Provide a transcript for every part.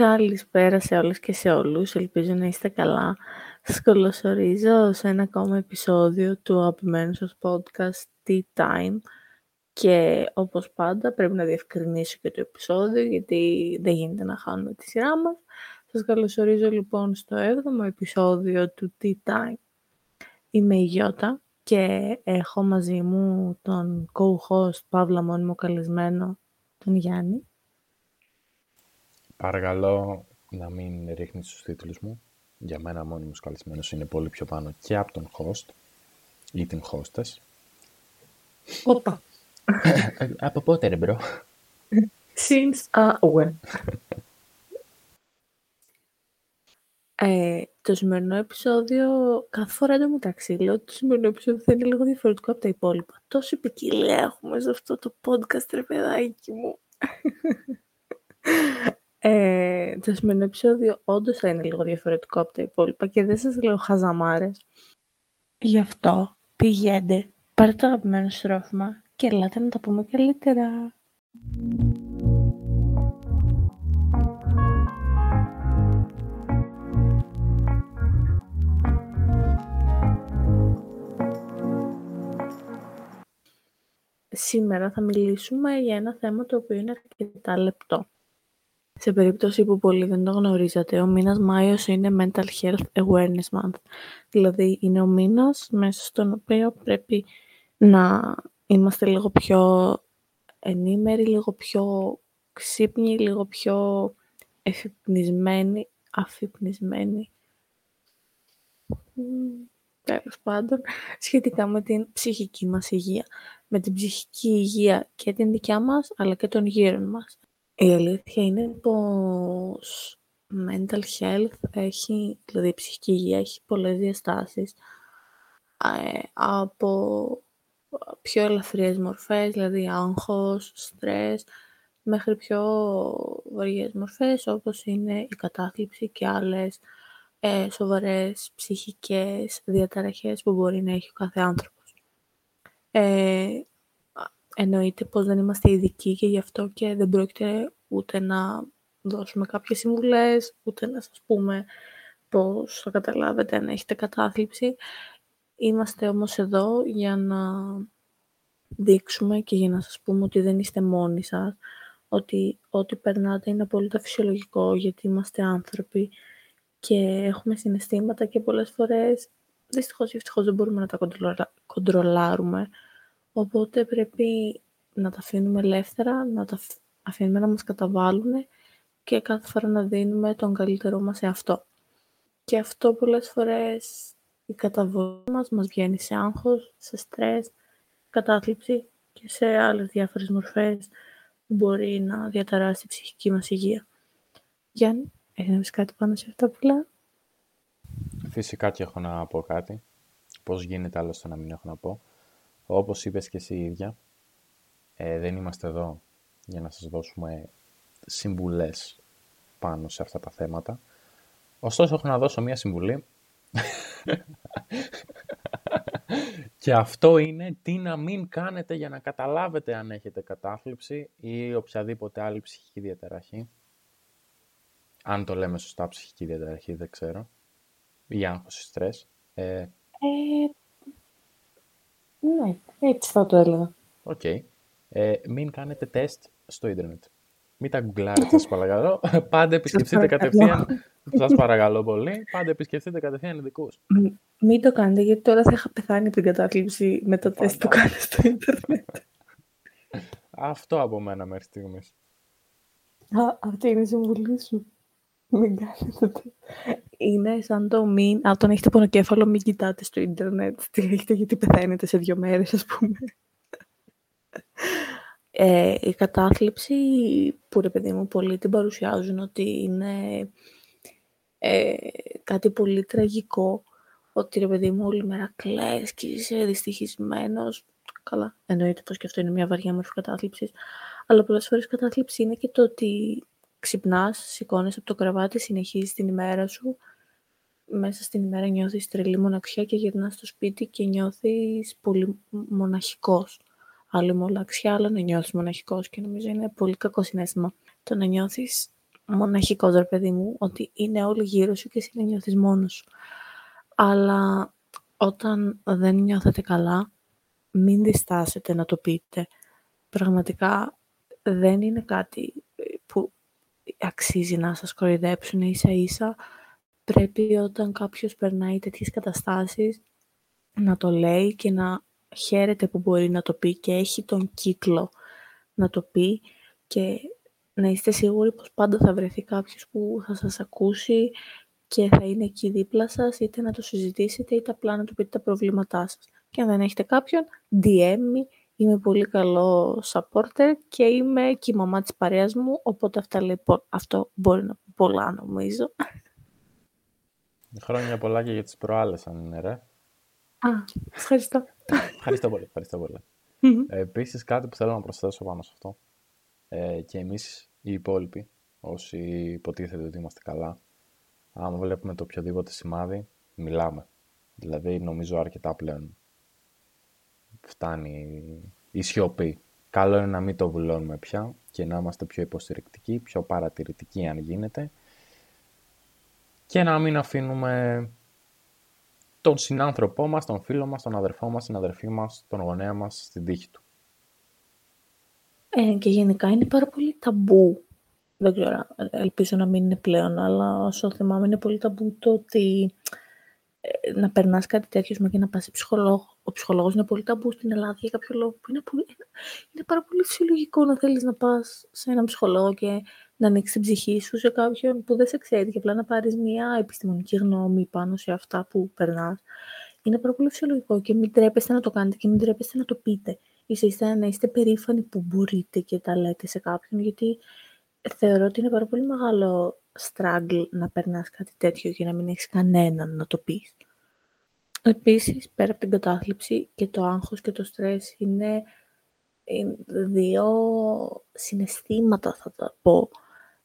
Καλησπέρα σε όλες και σε όλους. Ελπίζω να είστε καλά. Σας καλωσορίζω σε ένα ακόμα επεισόδιο του αγαπημένου σας podcast Tea Time. Και όπως πάντα πρέπει να διευκρινίσω και το επεισόδιο γιατί δεν γίνεται να χάνουμε τη σειρά μας. Σας καλωσορίζω λοιπόν στο 7ο επεισόδιο του Tea Time. Είμαι η Γιώτα και έχω μαζί μου τον co-host Παύλα μόνιμο καλεσμένο, τον Γιάννη. Παρακαλώ να μην ρίχνεις τους τίτλους μου. Για μένα μόνιμος καλεσμένος είναι πολύ πιο πάνω και από τον host ή την hostess. Όπα. από πότε ρε bro; Since uh, when. ε, το σημερινό επεισόδιο, κάθε φορά μεταξύ λέω ότι το σημερινό επεισόδιο θα είναι λίγο διαφορετικό από τα υπόλοιπα. Τόση ποικιλία έχουμε σε αυτό το podcast, ρε παιδάκι μου. Ε, το σημερινό επεισόδιο όντως θα είναι λίγο διαφορετικό από τα υπόλοιπα και δεν σας λέω χαζαμάρες. Γι' αυτό πηγαίνετε, πάρτε το αγαπημένο στρόφιμα και ελάτε να τα πούμε καλύτερα. Σήμερα θα μιλήσουμε για ένα θέμα το οποίο είναι αρκετά λεπτό. Σε περίπτωση που πολλοί δεν το γνωρίζατε, ο μήνας Μάιος είναι Mental Health Awareness Month. Δηλαδή, είναι ο μήνας μέσα στον οποίο πρέπει να είμαστε λίγο πιο ενήμεροι, λίγο πιο ξύπνοι, λίγο πιο εφυπνισμένοι, αφυπνισμένοι. Τέλος πάντων, σχετικά με την ψυχική μας υγεία. Με την ψυχική υγεία και την δικιά μας, αλλά και των γύρων μας. Η αλήθεια είναι πως mental health έχει, δηλαδή η ψυχική υγεία έχει πολλές διαστάσεις ε, από πιο ελαφριές μορφές, δηλαδή άγχος, στρες, μέχρι πιο βαριές μορφές όπως είναι η κατάθλιψη και άλλες ε, σοβαρές ψυχικές διαταραχές που μπορεί να έχει ο κάθε άνθρωπος. Ε, Εννοείται πως δεν είμαστε ειδικοί και γι' αυτό και δεν πρόκειται ούτε να δώσουμε κάποιες συμβουλές, ούτε να σας πούμε πως θα καταλάβετε αν έχετε κατάθλιψη. Είμαστε όμως εδώ για να δείξουμε και για να σας πούμε ότι δεν είστε μόνοι σας, ότι ό,τι περνάτε είναι απόλυτα φυσιολογικό γιατί είμαστε άνθρωποι και έχουμε συναισθήματα και πολλές φορές δυστυχώς ή ευτυχώς δεν μπορούμε να τα κοντρολάρουμε. Οπότε πρέπει να τα αφήνουμε ελεύθερα, να τα αφήνουμε να μας καταβάλουν και κάθε φορά να δίνουμε τον καλύτερό μας σε αυτό. Και αυτό πολλές φορές η καταβολή μας μας βγαίνει σε άγχος, σε στρες, κατάθλιψη και σε άλλες διάφορες μορφές που μπορεί να διαταράσει η ψυχική μας υγεία. Γιάννη, έχεις να πεις κάτι πάνω σε αυτά που λέω; Φυσικά και έχω να πω κάτι. Πώς γίνεται άλλωστε να μην έχω να πω. Όπως είπες και εσύ ίδια, ε, δεν είμαστε εδώ για να σας δώσουμε συμβουλές πάνω σε αυτά τα θέματα. Ωστόσο, έχω να δώσω μία συμβουλή. και αυτό είναι τι να μην κάνετε για να καταλάβετε αν έχετε κατάθλιψη ή οποιαδήποτε άλλη ψυχική διαταραχή. Αν το λέμε σωστά ψυχική διαταραχή, δεν ξέρω. Ή άγχος ή στρες. Ε, ε, ναι, έτσι θα το έλεγα. Ok. Okay. Ε, μην κάνετε τεστ στο ίντερνετ. Μην τα γκουγκλάρετε, σας παρακαλώ. Πάντε επισκεφτείτε κατευθείαν, σας παρακαλώ πολύ, πάντε επισκεφτείτε κατευθείαν ειδικούς. Μην το κάνετε, γιατί τώρα θα είχα πεθάνει από την κατάθλιψη με το τεστ που κάνετε στο ίντερνετ. Αυτό από μένα μέχρι στιγμής. Α, αυτή είναι η συμβουλή σου. Μην κάνετε Είναι σαν το μην... Αν τον έχετε πονοκέφαλο, μην κοιτάτε στο ίντερνετ. Τι έχετε, γιατί πεθαίνετε σε δύο μέρες, ας πούμε. Ε, η κατάθλιψη που ρε παιδί μου πολλοί την παρουσιάζουν ότι είναι ε, κάτι πολύ τραγικό ότι ρε παιδί μου όλη μέρα κλαις και είσαι δυστυχισμένος καλά, εννοείται πως και αυτό είναι μια βαριά μορφή κατάθλιψης αλλά πολλές φορές κατάθλιψη είναι και το ότι ξυπνάς, σηκώνεσαι από το κρεβάτι, συνεχίζεις την ημέρα σου μέσα στην ημέρα νιώθεις τρελή μοναξιά και γυρνάς στο σπίτι και νιώθεις πολύ μοναχικός άλλη μοναξιά, αλλά να νιώθεις μοναχικός και νομίζω είναι πολύ κακό συνέστημα. Το να νιώθεις μοναχικός ρε παιδί μου, ότι είναι όλοι γύρω σου και εσύ δεν νιώθεις μόνος σου. Αλλά όταν δεν νιώθετε καλά, μην διστάσετε να το πείτε. Πραγματικά δεν είναι κάτι που αξίζει να σας κοροϊδέψουν ίσα ίσα. Πρέπει όταν κάποιος περνάει τέτοιες καταστάσεις να το λέει και να χαίρεται που μπορεί να το πει και έχει τον κύκλο να το πει και να είστε σίγουροι πως πάντα θα βρεθεί κάποιος που θα σας ακούσει και θα είναι εκεί δίπλα σας, είτε να το συζητήσετε είτε απλά να του πείτε τα προβλήματά σας. Και αν δεν έχετε κάποιον, DM me, είμαι πολύ καλό supporter και είμαι και η μαμά της παρέας μου, οπότε αυτά λέει, αυτό μπορεί να πει πολλά νομίζω. Χρόνια πολλά και για τις προάλλες αν είναι ρε. Α, ευχαριστώ. ευχαριστώ πολύ, ευχαριστώ πολύ. Ε, επίσης κάτι που θέλω να προσθέσω πάνω σε αυτό. Ε, και εμείς οι υπόλοιποι, όσοι υποτίθεται ότι είμαστε καλά, άμα βλέπουμε το οποιοδήποτε σημάδι, μιλάμε. Δηλαδή, νομίζω αρκετά πλέον φτάνει η σιωπή. Καλό είναι να μην το βουλώνουμε πια και να είμαστε πιο υποστηρικτικοί, πιο παρατηρητικοί αν γίνεται και να μην αφήνουμε τον συνάνθρωπό μας, τον φίλο μας, τον αδερφό μας, την αδερφή μας, τον γονέα μας στην τύχη του. Ε, και γενικά είναι πάρα πολύ ταμπού. Δεν ξέρω, ελπίζω να μην είναι πλέον, αλλά όσο θυμάμαι είναι πολύ ταμπού το ότι ε, να περνάς κάτι τέτοιο και να πας σε ψυχολόγο. Ο ψυχολόγος είναι πολύ ταμπού στην Ελλάδα για κάποιο λόγο. Που είναι, πολύ, είναι πάρα πολύ φυσιολογικό να θέλεις να πας σε έναν ψυχολόγο και να ανοίξεις την ψυχή σου σε κάποιον που δεν σε ξέρει και απλά να πάρεις μια επιστημονική γνώμη πάνω σε αυτά που περνάς. Είναι πάρα πολύ φυσιολογικό και μην τρέπεστε να το κάνετε και μην τρέπεστε να το πείτε ίσα να είστε περήφανοι που μπορείτε και τα λέτε σε κάποιον, γιατί θεωρώ ότι είναι πάρα πολύ μεγάλο struggle να περνάς κάτι τέτοιο και να μην έχεις κανέναν να το πεις. Επίσης, πέρα από την κατάθλιψη και το άγχος και το στρες είναι δύο συναισθήματα, θα τα πω,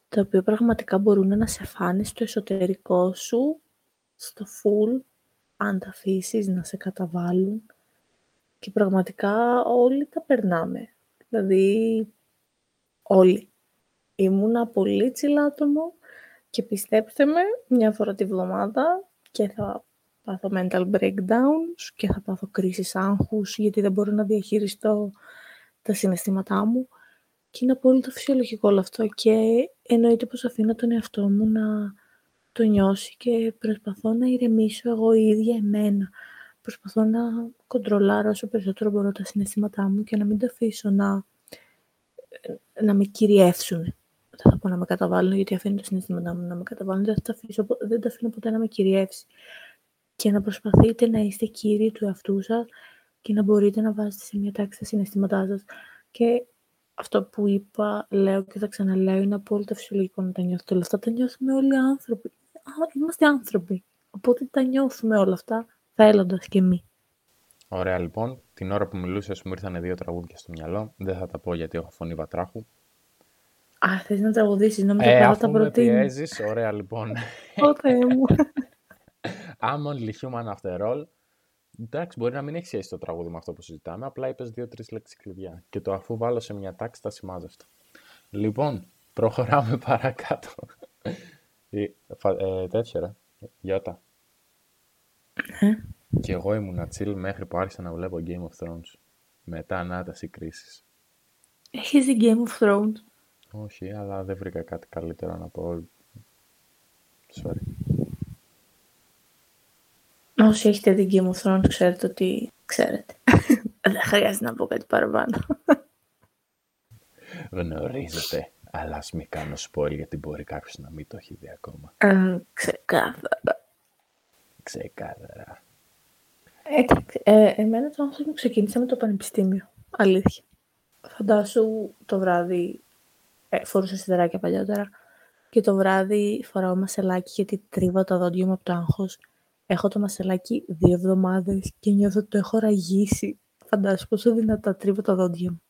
τα οποία πραγματικά μπορούν να σε φάνε στο εσωτερικό σου, στο full, αν τα αφήσεις να σε καταβάλουν και πραγματικά όλοι τα περνάμε. Δηλαδή, όλοι. Ήμουνα πολύ τσιλά άτομο και πιστέψτε με, μια φορά τη βδομάδα και θα πάθω mental breakdowns και θα πάθω κρίσεις άγχους γιατί δεν μπορώ να διαχειριστώ τα συναισθήματά μου. Και είναι απόλυτα φυσιολογικό όλο αυτό και εννοείται πως αφήνω τον εαυτό μου να το νιώσει και προσπαθώ να ηρεμήσω εγώ η ίδια εμένα προσπαθώ να κοντρολάρω όσο περισσότερο μπορώ τα συναισθήματά μου και να μην τα αφήσω να, να με κυριεύσουν. Δεν θα πω να με καταβάλουν, γιατί αφήνω τα συναισθήματά μου να με καταβάλουν. Δεν, θα τα αφήσω, δεν τα αφήνω ποτέ να με κυριεύσει. Και να προσπαθείτε να είστε κύριοι του εαυτού σας και να μπορείτε να βάζετε σε μια τάξη τα συναισθήματά σας. Και αυτό που είπα, λέω και θα ξαναλέω, είναι απόλυτα φυσιολογικό να τα νιώθετε όλα αυτά. Τα νιώθουμε όλοι οι άνθρωποι. Α, είμαστε άνθρωποι. Οπότε τα νιώθουμε όλα αυτά θέλοντας και μη. Ωραία λοιπόν. Την ώρα που μιλούσε μου ήρθαν δύο τραγούδια στο μυαλό. Δεν θα τα πω γιατί έχω φωνή βατράχου. Α, θες να τραγουδήσεις, νόμιζα ε, θα τα προτείνεις. πιέζεις, ωραία λοιπόν. Ω Θεέ μου. I'm only human after all. Εντάξει, μπορεί να μην έχει σχέση το τραγούδι με αυτό που συζητάμε, απλά είπες δύο-τρεις λέξεις κλειδιά. Και το αφού βάλω σε μια τάξη, τα σημάζευτο. Λοιπόν, προχωράμε παρακάτω. ε, ε, τέτοια, ρε. Γιώτα. Ε; Και εγώ ήμουν chill μέχρι που άρχισα να βλέπω Game of Thrones. Μετά ανάταση κρίσης. Έχεις δει Game of Thrones? Όχι, αλλά δεν βρήκα κάτι καλύτερο να πω. Sorry. Όσοι έχετε δει Game of Thrones, ξέρετε ότι ξέρετε. δεν χρειάζεται να πω κάτι παραπάνω. Γνωρίζετε, αλλά ας μην κάνω spoil γιατί μπορεί κάποιος να μην το έχει δει ακόμα. Ε, ξεκάθαρα. Ξεκάθαρα. Εντάξει, ε, εμένα το άγχος μου ξεκίνησε με το πανεπιστήμιο. Αλήθεια. Φαντάσου το βράδυ, ε, φορούσα σιδεράκια παλιότερα, και το βράδυ φοράω μασελάκι γιατί τρίβα τα δόντια μου από το άγχος. Έχω το μασελάκι δύο εβδομάδες και νιώθω ότι το έχω ραγίσει. Φαντάσου πόσο δυνατά τρίβω τα δόντια μου.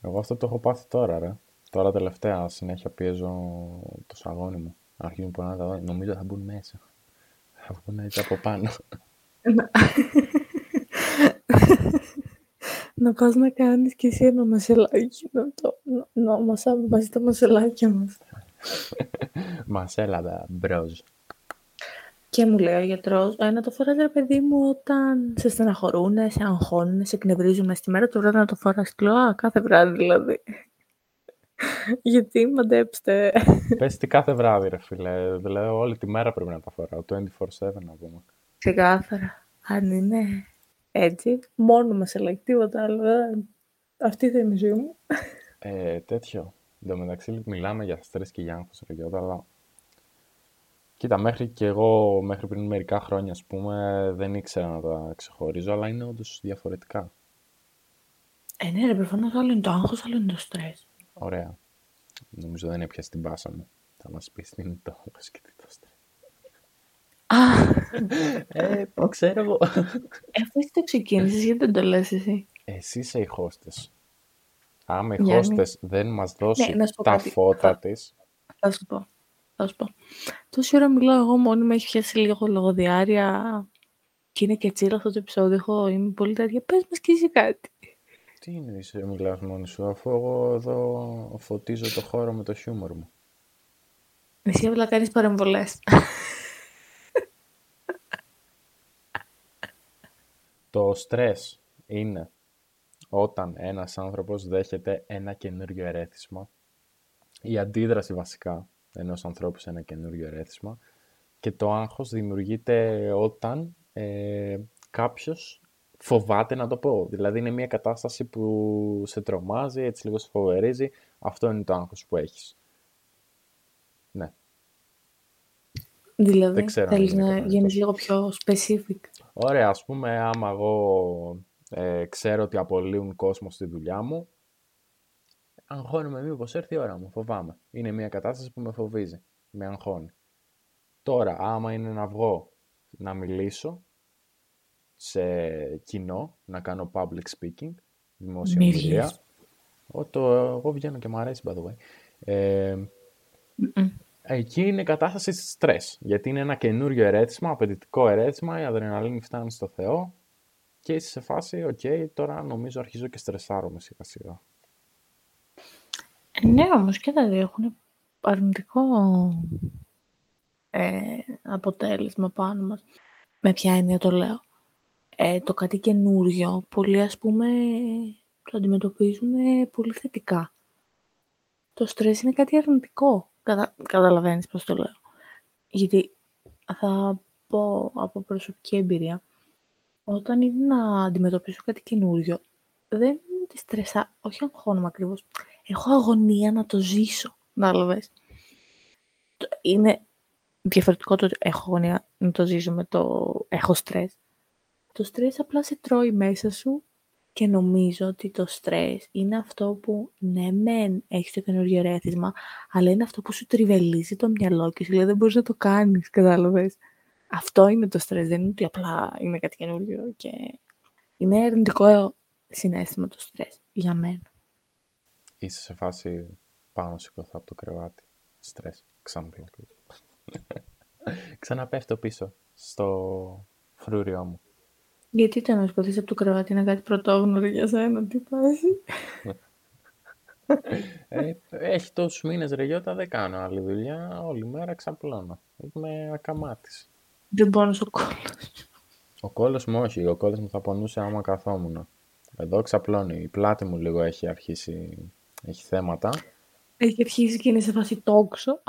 Εγώ αυτό το έχω πάθει τώρα, ρε. Τώρα τελευταία συνέχεια πιέζω το σαγόνι μου. Αρχίζουν να τα δόντια. Νομίζω θα μπουν μέσα. Θα βγουν έτσι από πάνω. να πας να κάνεις και εσύ ένα μασελάκι, να το να, να μαζί τα μασελάκια μας. Μασέλα, μπροζ. Και μου λέει ο γιατρός, ε, να το φοράς ρε παιδί μου όταν σε στεναχωρούν, σε αγχώνουν, σε εκνευρίζουν στη μέρα το βράδυ να το φοράς. Λέω, α, κάθε βράδυ δηλαδή. Γιατί μαντέψτε. Πες τι κάθε βράδυ ρε φίλε, δηλαδή όλη τη μέρα πρέπει να τα φοράω, 24-7 να πούμε. Ξεκάθαρα. Αν είναι έτσι, μόνο με σε like, τίποτα άλλο. Αυτή θα είναι η ζωή μου. Ε, τέτοιο. Εν τω μεταξύ μιλάμε για στρες και για άγχος ρε Γιώτα, αλλά Κοίτα, μέχρι και εγώ, μέχρι πριν μερικά χρόνια, ας πούμε, δεν ήξερα να τα ξεχωρίζω, αλλά είναι όντως διαφορετικά. Ε, ναι, ρε, προφανώς άλλο είναι το άγχος, άλλο είναι το στρες. Ωραία. Νομίζω δεν έπιασε την πάσα μου. Θα μας πεις τι είναι το άγχος και τι το στρες. Α, ε, ξέρω εγώ. αφού εσύ το ξεκίνησες, γιατί δεν το λες εσύ; Εσύ είσαι η hostess. Άμα η Γιάννη. hostess δεν μας δώσει Ναι, να σου πω τα κάτι. φώτα Θα- της, Θα σου πω. Θα σου πω. Τόση ώρα μιλάω εγώ μόνη μου, έχει πιάσει λίγο λογοδιάρεια και είναι και τσίλα αυτό το επεισόδιο. Έχω, είμαι πολύ τέτοια. Πες μας και εσύ κάτι. τι είναι είσαι μιλάς μόνη σου, αφού εγώ εδώ φωτίζω το χώρο με το χιούμορ μου. Εσύ απλά κάνεις παρεμβολές. Το στρες είναι όταν ένας άνθρωπος δέχεται ένα καινούριο ερέθισμα, η αντίδραση βασικά ενός ανθρώπου σε ένα καινούριο ερέθισμα και το άγχος δημιουργείται όταν ε, κάποιος φοβάται να το πω. Δηλαδή είναι μια κατάσταση που σε τρομάζει, έτσι λίγο σε φοβερίζει. Αυτό είναι το άγχος που έχεις. Ναι. δηλαδή, Δεν ξέρω αν θέλεις είναι να κατανοητό. γίνεις λίγο πιο specific. Ωραία, ας πούμε, άμα εγώ ε, ξέρω ότι απολύουν κόσμο στη δουλειά μου, αγχώνομαι μήπως έρθει η ώρα μου, φοβάμαι. Είναι μια κατάσταση που με φοβίζει, με αγχώνει. Τώρα, άμα είναι να βγω να μιλήσω σε κοινό, να κάνω public speaking, δημόσια Μιλείς. ομιλία, Ω, το, εγώ βγαίνω και μου αρέσει, by the way. Ε, Μμμ. Εκεί είναι κατάσταση στρες, γιατί είναι ένα καινούριο ερέθισμα, απαιτητικό ερέθισμα, η αδρεναλίνη φτάνει στο Θεό και είσαι σε φάση, οκ, τώρα νομίζω αρχίζω και στρεσάρομαι σιγά σιγά. Ε, Ναι, όμως και τα δύο έχουν αρνητικό ε, αποτέλεσμα πάνω μας. Με ποια έννοια το λέω. Ε, το κάτι καινούριο, πολλοί ας πούμε το αντιμετωπίζουν ε, πολύ θετικά. Το στρες είναι κάτι αρνητικό. Κατα... Καταλαβαίνεις πώς το λέω. Γιατί θα πω από προσωπική εμπειρία, όταν είναι να αντιμετωπίσω κάτι καινούριο, δεν είναι ότι στρεσά, όχι αγχώνομαι ακριβώς. Έχω αγωνία να το ζήσω, κατάλαβες. Το- Είναι διαφορετικό το ότι έχω αγωνία να το ζήσω με το έχω στρες. Το στρες απλά σε τρώει μέσα σου και νομίζω ότι το στρες είναι αυτό που ναι μεν έχεις το καινούργιο ρέθισμα, αλλά είναι αυτό που σου τριβελίζει το μυαλό και σου λέει δεν μπορείς να το κάνεις, κατάλαβες. Αυτό είναι το στρες, δεν είναι ότι απλά είναι κάτι καινούργιο και είναι αρνητικό συνέστημα το στρες για μένα. Είσαι σε φάση πάνω σηκωθώ από το κρεβάτι, στρες, ξαναπλάκω. Ξαναπέφτω πίσω στο φρούριό μου. Γιατί το να σκοτήσεις από το κρεβάτι είναι κάτι πρωτόγνωρο για σένα, τι πάση. Ε, έχει τόσους μήνες ρε Γιώτα, δεν κάνω άλλη δουλειά, όλη μέρα ξαπλώνω. Είμαι ακαμάτης. Δεν πόνος ο κόλλος. Ο κόλλος μου όχι, ο κόλλος μου θα πονούσε άμα καθόμουν. Εδώ ξαπλώνει, η πλάτη μου λίγο έχει αρχίσει, έχει θέματα. Έχει αρχίσει και είναι σε φάση τόξο.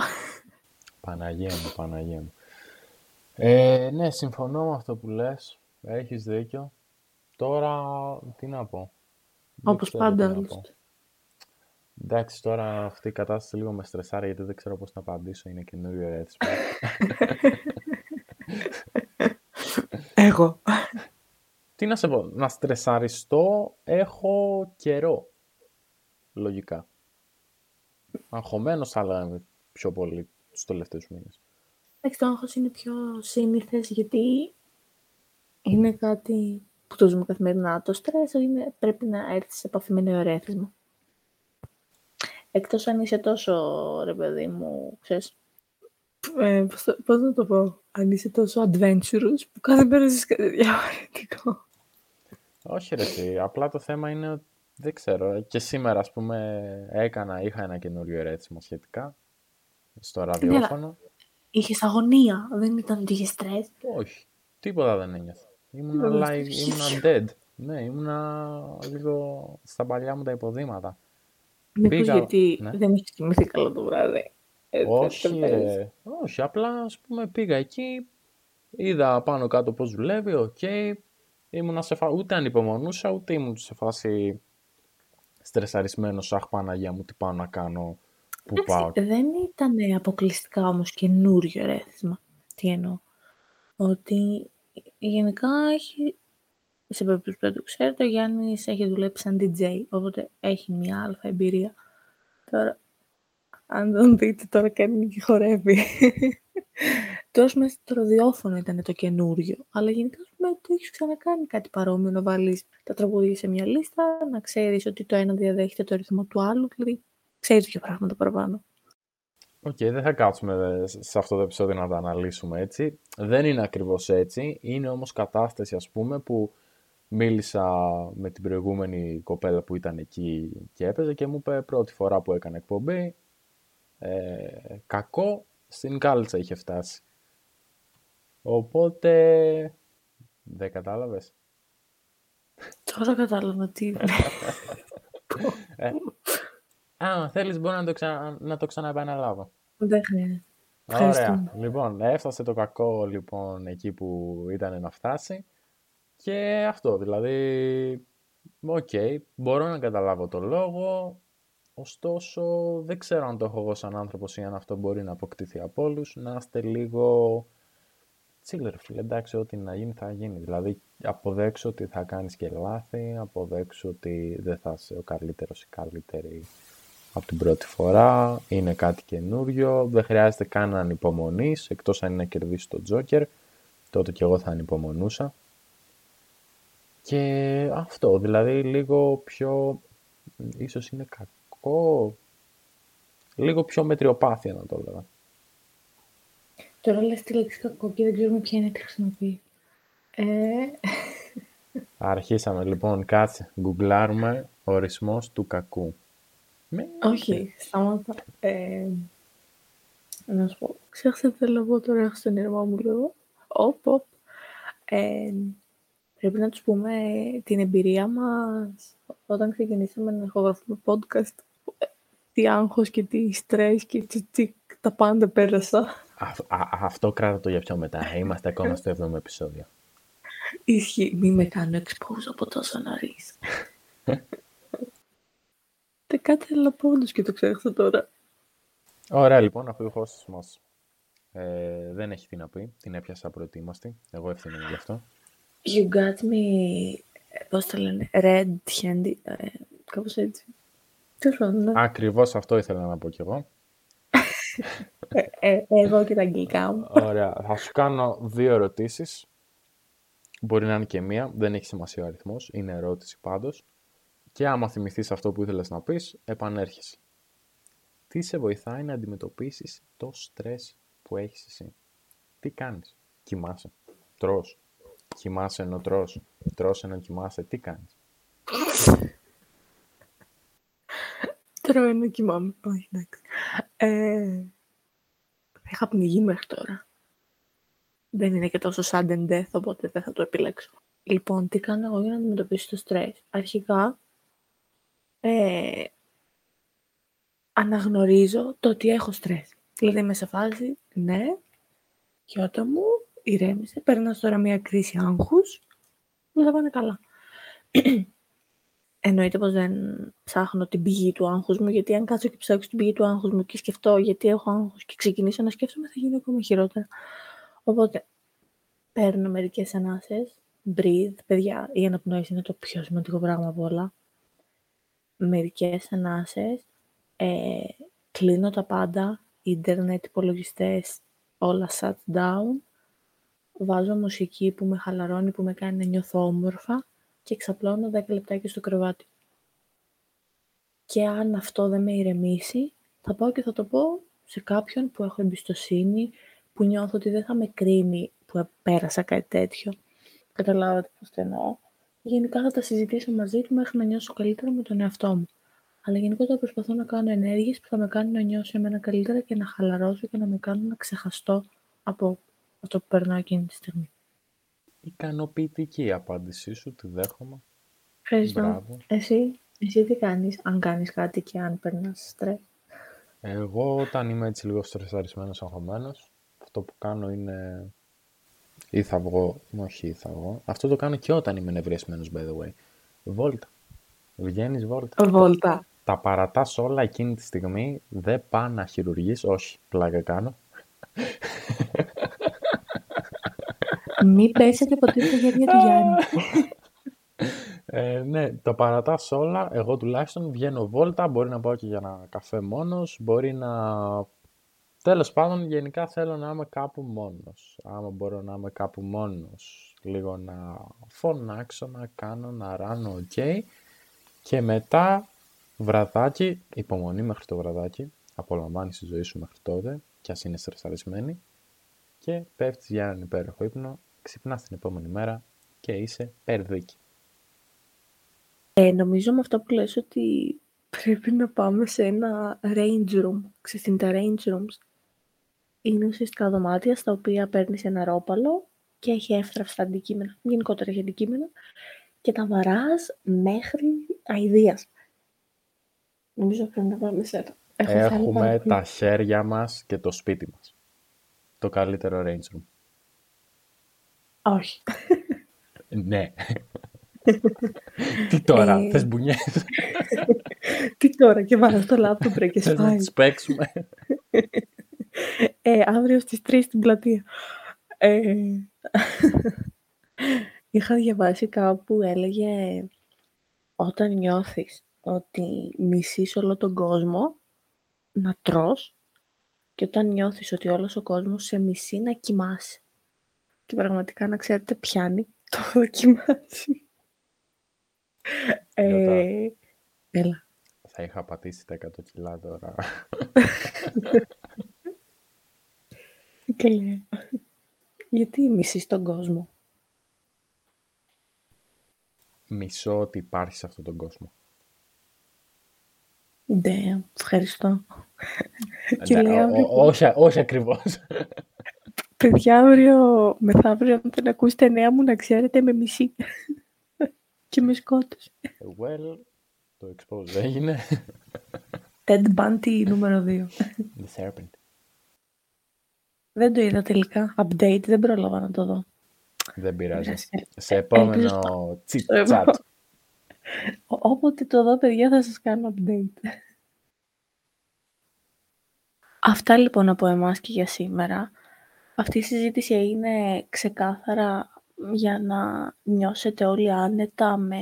Παναγία μου, Παναγία μου. Ε, ναι, συμφωνώ με αυτό που λες. Έχεις δίκιο. Τώρα, τι να πω. Δεν Όπως ξέρω πάντα, τι να πω. άλλωστε. Εντάξει, τώρα αυτή η κατάσταση λίγο με στρεσάρει γιατί δεν ξέρω πώς να απαντήσω. Είναι καινούριο ερέθισμα. Εγώ. τι να σε πω, να στρεσαριστώ έχω καιρό. Λογικά. Αγχωμένος θα λέγαμε πιο πολύ τους τελευταίους μήνες. Εντάξει, το άγχος είναι πιο σύνηθες γιατί είναι κάτι που το ζούμε καθημερινά. Το στρες είναι, πρέπει να έρθεις σε επαφή με νέο ρέθισμα. Εκτός αν είσαι τόσο, ρε παιδί μου, ξέρεις, ε, πώς, το- πώς να το πω, αν είσαι τόσο adventurous που κάθε μέρα ζεις κάτι διαφορετικό. Όχι ρε εσύ, απλά το θέμα είναι ότι δεν ξέρω. Και σήμερα ας πούμε έκανα, είχα ένα καινούριο ερέθισμα σχετικά. στο ραδιόφωνο. Είχες αγωνία, δεν ήταν ότι είχες στρες. Όχι, τίποτα δεν ένιωθα. Ήμουνα, like, ήμουνα dead. Ναι, ήμουνα λίγο στα παλιά μου τα υποδήματα. Μήπως Πήγα... γιατί ναι. δεν έχει κοιμηθεί καλά το βράδυ. όχι, ε, όχι, απλά ας πούμε πήγα εκεί, είδα πάνω κάτω πώς δουλεύει, ok, okay, ήμουνα σε φα... ούτε ανυπομονούσα, ούτε ήμουν σε φάση στρεσαρισμένος, αχ Παναγία μου, τι πάω να κάνω, πού πάω. Δεν ήταν αποκλειστικά όμως καινούριο ερέθισμα. Τι εννοώ. Ότι γενικά έχει, σε περίπτωση που δεν το ξέρετε, ο Γιάννης έχει δουλέψει σαν DJ, οπότε έχει μια αλφα εμπειρία. Τώρα, αν τον δείτε, τώρα κάνει και χορεύει. Τόσο μέσα στο ραδιόφωνο ήταν το καινούριο, αλλά γενικά πούμε, το έχεις ξανακάνει κάτι παρόμοιο να βάλεις τα τραγούδια σε μια λίστα, να ξέρεις ότι το ένα διαδέχεται το ρυθμό του άλλου, δηλαδή ξέρεις δύο πράγματα παραπάνω. Ok, okay, δεν θα κάτσουμε σε αυτό το επεισόδιο να τα αναλύσουμε έτσι. Δεν είναι ακριβώς έτσι. Είναι όμως κατάσταση, ας πούμε, που μίλησα με την προηγούμενη κοπέλα που ήταν εκεί και έπαιζε και μου είπε πρώτη φορά που έκανε εκπομπή ε, κακό στην κάλτσα είχε φτάσει. Οπότε δεν κατάλαβες. Τώρα κατάλαβα τι ε, Α, θέλεις μπορώ να το, ξα... να το ξαναεπαναλάβω. Δεν χρειάζεται. Ωραία. Λοιπόν, έφτασε το κακό λοιπόν εκεί που ήταν να φτάσει. Και αυτό, δηλαδή, ok, okay, μπορώ να καταλάβω το λόγο, ωστόσο δεν ξέρω αν το έχω εγώ σαν άνθρωπος ή αν αυτό μπορεί να αποκτηθεί από όλους. να είστε λίγο τσίλερ φίλε, εντάξει, ό,τι να γίνει θα γίνει. Δηλαδή, αποδέξω ότι θα κάνεις και λάθη, αποδέξω ότι δεν θα είσαι ο καλύτερος ή καλύτερη από την πρώτη φορά, είναι κάτι καινούριο, δεν χρειάζεται καν να ανυπομονείς, εκτός αν είναι να κερδίσεις το Τζόκερ, τότε και εγώ θα ανυπομονούσα. Και αυτό, δηλαδή λίγο πιο, ίσως είναι κακό, λίγο πιο μετριοπάθεια να το έλεγα. Τώρα λες τη λέξη κακό και δεν ξέρουμε ποια είναι τη χρησιμοποιεί. Ε... Αρχίσαμε λοιπόν, κάτσε, γκουγκλάρουμε ορισμός του κακού. Όχι, σταμάτα. Ε, να σου πω, ξέχασα θέλω εγώ τώρα, έχω στον ήρμα μου λίγο. Οπ, οπ. Ε, πρέπει να τους πούμε την εμπειρία μας όταν ξεκινήσαμε να ηχογραφούμε podcast. Τι άγχος και τι στρες και τι, τι τα πάντα πέρασα. Αυτό κράτα το για πιο μετά. Είμαστε ακόμα στο 7ο επεισόδιο. Ισχύει. Μην με κάνω expose από τόσο νωρίς. Δεν κάτι άλλο πόντος και το ξέχασα τώρα. Ωραία λοιπόν, αφού ο host μας ε, δεν έχει τι να πει, την έπιασα προετοίμαστη. Εγώ ευθύνη γι' αυτό. You got me, πώς το λένε, red handy, ε, κάπως έτσι. Ναι. Ακριβώς αυτό ήθελα να πω κι εγώ. ε, ε, εγώ και τα αγγλικά μου. Ωραία. Θα σου κάνω δύο ερωτήσεις. Μπορεί να είναι και μία, δεν έχει σημασία ο αριθμός, είναι ερώτηση πάντως. Και άμα θυμηθείς αυτό που ήθελες να πεις, επανέρχεσαι. Τι σε βοηθάει να αντιμετωπίσεις το στρες που έχεις εσύ; Τι κάνεις; Κοιμάσαι. Τρως. Κοιμάσαι ενώ τρως. Τρως ενώ κοιμάσαι. Τι κάνεις; Τρώω ενώ κοιμάμαι. Όχι, εντάξει. Ε, είχα πνιγεί μέχρι τώρα. Δεν είναι και τόσο sudden death, οπότε δεν θα το επιλέξω. Λοιπόν, τι κάνω εγώ για να αντιμετωπίσω το στρες. Αρχικά, ε, αναγνωρίζω το ότι έχω στρες. Δηλαδή είμαι σε φάση, ναι, όταν μου, ηρέμησε, παίρνω τώρα μια κρίση άγχους, δεν θα πάνε καλά. Εννοείται πως δεν ψάχνω την πηγή του άγχους μου, γιατί αν κάτσω και ψάξω την πηγή του άγχους μου και σκεφτώ γιατί έχω άγχος και ξεκινήσω να σκέφτομαι, θα γίνει ακόμα χειρότερα. Οπότε, παίρνω μερικές ανάσες, breathe, παιδιά, η αναπνόηση είναι το πιο σημαντικό πράγμα από όλα. Μερικές ανάσες, ε, κλείνω τα πάντα, ίντερνετ, υπολογιστές, όλα shut down, βάζω μουσική που με χαλαρώνει, που με κάνει να νιώθω όμορφα και ξαπλώνω 10 λεπτάκια στο κρεβάτι. Και αν αυτό δεν με ηρεμήσει, θα πάω και θα το πω σε κάποιον που έχω εμπιστοσύνη, που νιώθω ότι δεν θα με κρίνει που πέρασα κάτι τέτοιο. Καταλάβατε πώς το εννοώ γενικά θα τα συζητήσω μαζί του μέχρι να νιώσω καλύτερα με τον εαυτό μου. Αλλά γενικότερα προσπαθώ να κάνω ενέργειες που θα με κάνουν να νιώσω εμένα καλύτερα και να χαλαρώσω και να με κάνουν να ξεχαστώ από αυτό που περνάω εκείνη τη στιγμή. Ικανοποιητική η απάντησή σου, τη δέχομαι. Ευχαριστώ. Μπράβο. Εσύ, εσύ τι κάνεις, αν κάνεις κάτι και αν περνάς στρες; Εγώ όταν είμαι έτσι λίγο στρεσαρισμένος αγχωμένος, αυτό που κάνω είναι ή θα βγω, όχι ή θα βγω. Αυτό το κάνω και όταν είμαι νευριασμένος, by the way. Βόλτα. Βγαίνεις βόλτα. Βόλτα. Τα παρατάς όλα εκείνη τη στιγμή, δεν πά να χειρουργείς, όχι, πλάκα κάνω. Μη πέσετε ποτέ στα χέρια του Γιάννη. Ε, ναι, το παρατάς όλα. Εγώ τουλάχιστον βγαίνω βόλτα. Μπορεί να πάω και για ένα καφέ μόνος. Μπορεί να... Τέλος πάντων, γενικά θέλω να είμαι κάπου μόνος. Άμα μπορώ να είμαι κάπου μόνος, λίγο να φωνάξω, να κάνω, να ράνω, οκ. Και μετά, βραδάκι, υπομονή μέχρι το βραδάκι. Απολαμβάνεις τη ζωή σου μέχρι τότε, κι ας είναι στρεσαρισμένη. Και πέφτεις για έναν υπέροχο ύπνο, ξυπνάς την επόμενη μέρα και είσαι περδίκι. Ε, νομίζω με αυτό που λες ότι πρέπει να πάμε σε ένα range room. Ξέρεις τι είναι τα range rooms. Είναι ουσιαστικά δωμάτια στα οποία παίρνεις ένα ρόπαλο και έχει εύθραυστα αντικείμενα, γενικότερα έχει αντικείμενα, και τα βαράς μέχρι αηδίας. Νομίζω πρέπει να πάμε σε ένα. Έχω θέλει πάρα Έχουμε πολύ. τα χέρια μας και το σπίτι μας. Το καλύτερο range room. Όχι. Ναι. Τι τώρα, Ε. θες μπουνιές, Τι τώρα και βάλω στο λάπτοπ ρε και θες να σπάει. τις παίξουμε; Ε, αύριο στις 3 στην πλατεία. Ε, είχα διαβάσει κάπου που έλεγε όταν νιώθεις ότι μισείς όλο τον κόσμο να τρως και όταν νιώθεις ότι όλος ο κόσμος σε μισεί να κοιμάσαι. Και πραγματικά να ξέρετε πιάνει το δοκιμάσει. Ε, έλα. Θα είχα πατήσει τα 100 κιλά τώρα. Καλέ. Γιατί μισείς τον κόσμο; Μισώ ότι υπάρχει σε αυτόν τον κόσμο. Ναι, ευχαριστώ. και Ναι, λέει ο- αύριο, ο- όχι, όχι ακριβώς. Παιδιά, αύριο, μεθαύριο, αν δεν ακούσετε νέα μου, να ξέρετε, με μισή. και με σκότωσε. well, το expose έγινε. Ted Bundy νούμερο 2. The serpent. δεν το είδα τελικά. Update, δεν πρόλαβα να το δω. Δεν πειράζει. πειράζει. Σε Ε, επόμενο ελπίζω τσιτ στο τσάτ. Ό- Όποτε το δω, παιδιά, θα σας κάνω update. Αυτά λοιπόν από εμάς και για σήμερα. Αυτή η συζήτηση είναι ξεκάθαρα για να νιώσετε όλοι άνετα με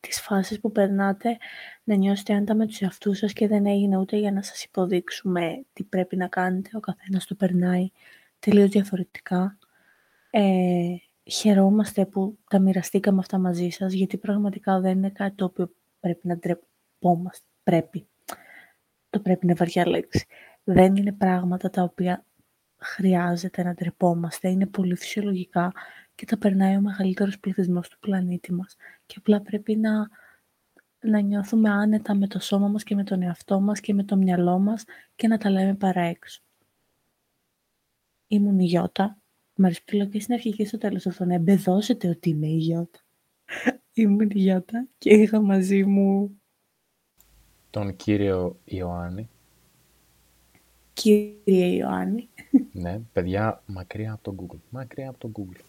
τις φάσεις που περνάτε, να νιώσετε άνετα με τους εαυτούς σας και δεν έγινε ούτε για να σας υποδείξουμε τι πρέπει να κάνετε. Ο καθένας το περνάει τελείως διαφορετικά. Ε, χαιρόμαστε που τα μοιραστήκαμε αυτά μαζί σας, γιατί πραγματικά δεν είναι κάτι το οποίο πρέπει να ντρεπόμαστε. Πρέπει. Το πρέπει είναι βαριά λέξη. Δεν είναι πράγματα τα οποία χρειάζεται να ντρεπόμαστε. Είναι πολύ φυσιολογικά και τα περνάει ο μεγαλύτερος πληθυσμός του πλανήτη μας. Και απλά πρέπει να, να νιώθουμε άνετα με το σώμα μας και με τον εαυτό μας και με το μυαλό μας και να τα λέμε παρά έξω. Ήμουν η Γιώτα. Μ' αρέσει που λέω και στην αρχή και στο τέλος αυτό να εμπεδώσετε ότι είμαι η Γιώτα. Ήμουν η Γιώτα και είχα μαζί μου Τον κύριο Ιωάννη. Κύριε Ιωάννη. Ναι, παιδιά, μακριά από το Google. Μακριά από το Google.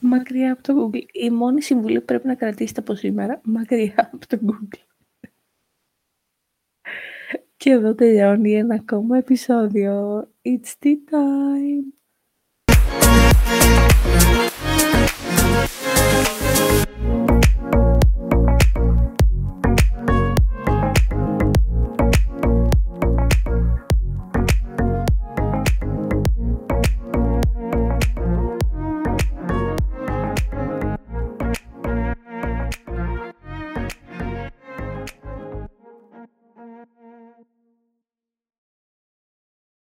Μακριά από το Google. Η μόνη συμβουλή που πρέπει να κρατήσετε από σήμερα, μακριά από το Google. Και εδώ τελειώνει ένα ακόμα επεισόδιο. It's tea time.